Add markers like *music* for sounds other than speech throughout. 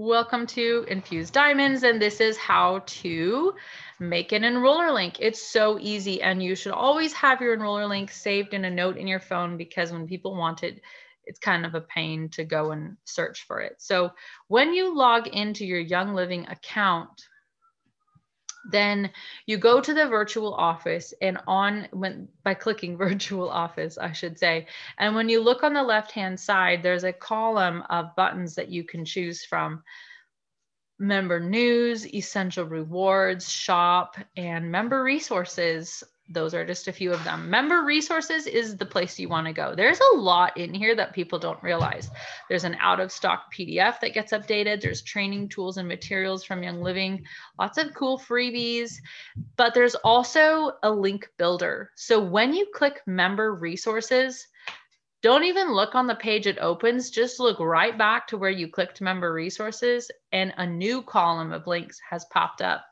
Welcome to Infused Diamonds, and this is how to make an enroller link. It's so easy, and you should always have your enroller link saved in a note in your phone because when people want it, it's kind of a pain to go and search for it. So when you log into your Young Living account, then you go to the virtual office and on when by clicking *laughs* virtual office i should say and when you look on the left hand side there's a column of buttons that you can choose from. Member news essential rewards shop and member resources those are just a few of them. Member resources is the place you want to go. There's a lot in here that people don't realize. There's an out of stock PDF that gets updated. There's training tools and materials from Young Living, lots of cool freebies, but there's also a link builder. So when you click member resources, don't even look on the page it opens, just look right back to where you clicked member resources and a new column of links has popped up.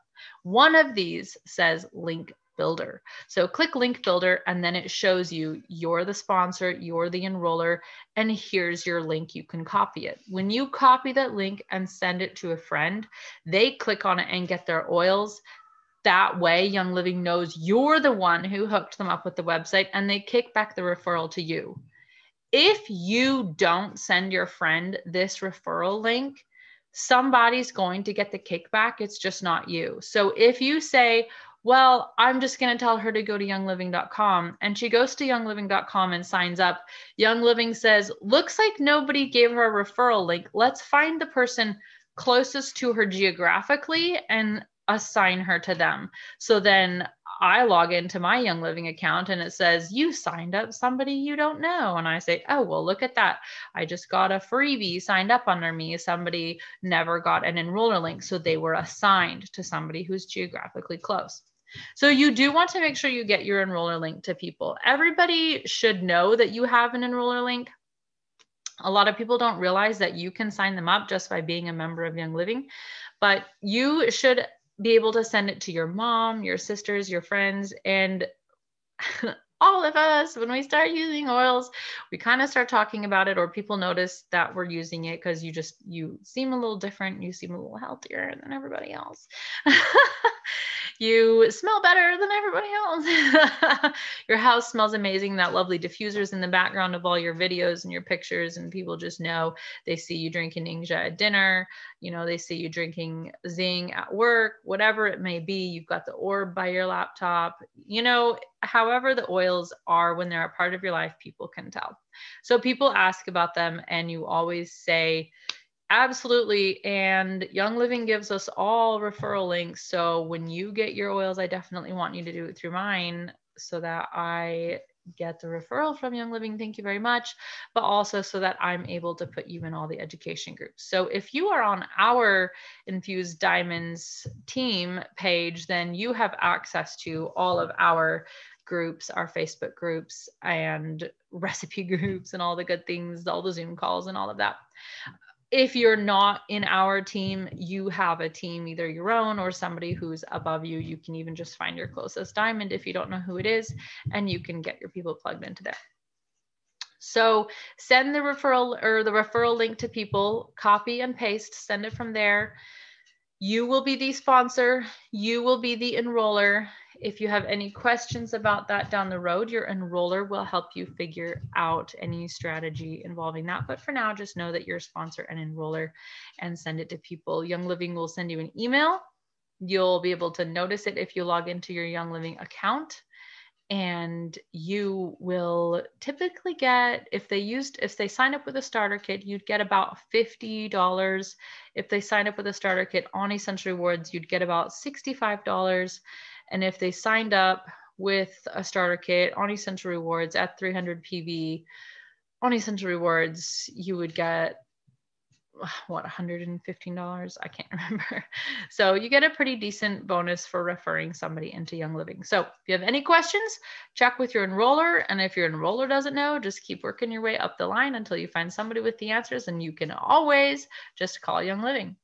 One of these says link builder. So click link builder and then it shows you you're the sponsor, you're the enroller, and here's your link. You can copy it. When you copy that link and send it to a friend, they click on it and get their oils. That way, Young Living knows you're the one who hooked them up with the website and they kick back the referral to you. If you don't send your friend this referral link, somebody's going to get the kickback. It's just not you. So if you say, well, I'm just going to tell her to go to youngliving.com. And she goes to youngliving.com and signs up. Young Living says, looks like nobody gave her a referral link. Let's find the person closest to her geographically and assign her to them. So then I log into my Young Living account and it says, You signed up somebody you don't know. And I say, Oh, well, look at that. I just got a freebie signed up under me. Somebody never got an enroller link. So they were assigned to somebody who's geographically close. So you do want to make sure you get your enroller link to people. Everybody should know that you have an enroller link. A lot of people don't realize that you can sign them up just by being a member of Young Living, but you should be able to send it to your mom, your sisters, your friends, and *laughs* all of us, when we start using oils, we kind of start talking about it, or people notice that we're using it because you just you seem a little different, you seem a little healthier than everybody else. *laughs* you smell better than everybody else. *laughs* your house smells amazing. That lovely diffusers in the background of all your videos and your pictures, and people just know they see you drinking Ningxia at dinner. You know, they see you drinking Zyng at work, whatever it may be. You've got the orb by your laptop. You know, however the oils are when they're a part of your life, people can tell. So people ask about them, and you always say, Absolutely. And Young Living gives us all referral links. So when you get your oils, I definitely want you to do it through mine so that I get the referral from Young Living. Thank you very much. But also so that I'm able to put you in all the education groups. So if you are on our Infused Diamonds team page, then you have access to all of our groups, our Facebook groups, and *laughs* recipe groups, and all the good things, all the Zoom calls, and all of that if you're not in our team, you have a team, either your own or somebody who's above you. You can even just find your closest diamond if you don't know who it is, and you can get your people plugged into there. So send the referral or the referral link to people, copy and paste, send it from there. You will be the sponsor, you will be the enroller, if you have any questions about that down the road, your enroller will help you figure out any strategy involving that. But for now, just know that you're a sponsor and enroller and send it to people. Young Living will send you an email. You'll be able to notice it if you log into your Young Living account and you will typically get if they used if they sign up with a starter kit you'd get about $50 if they sign up with a starter kit on essential rewards you'd get about $65 and if they signed up with a starter kit on Essential Rewards at 300 PV on Essential Rewards, you would get *sighs* what $115 i can't *laughs* remember. So you get a pretty decent bonus for referring somebody into young living. So if you have any questions check with your enroller. And if your enroller doesn't know just keep working your way up the line until you find somebody with the answers. And you can always just call young living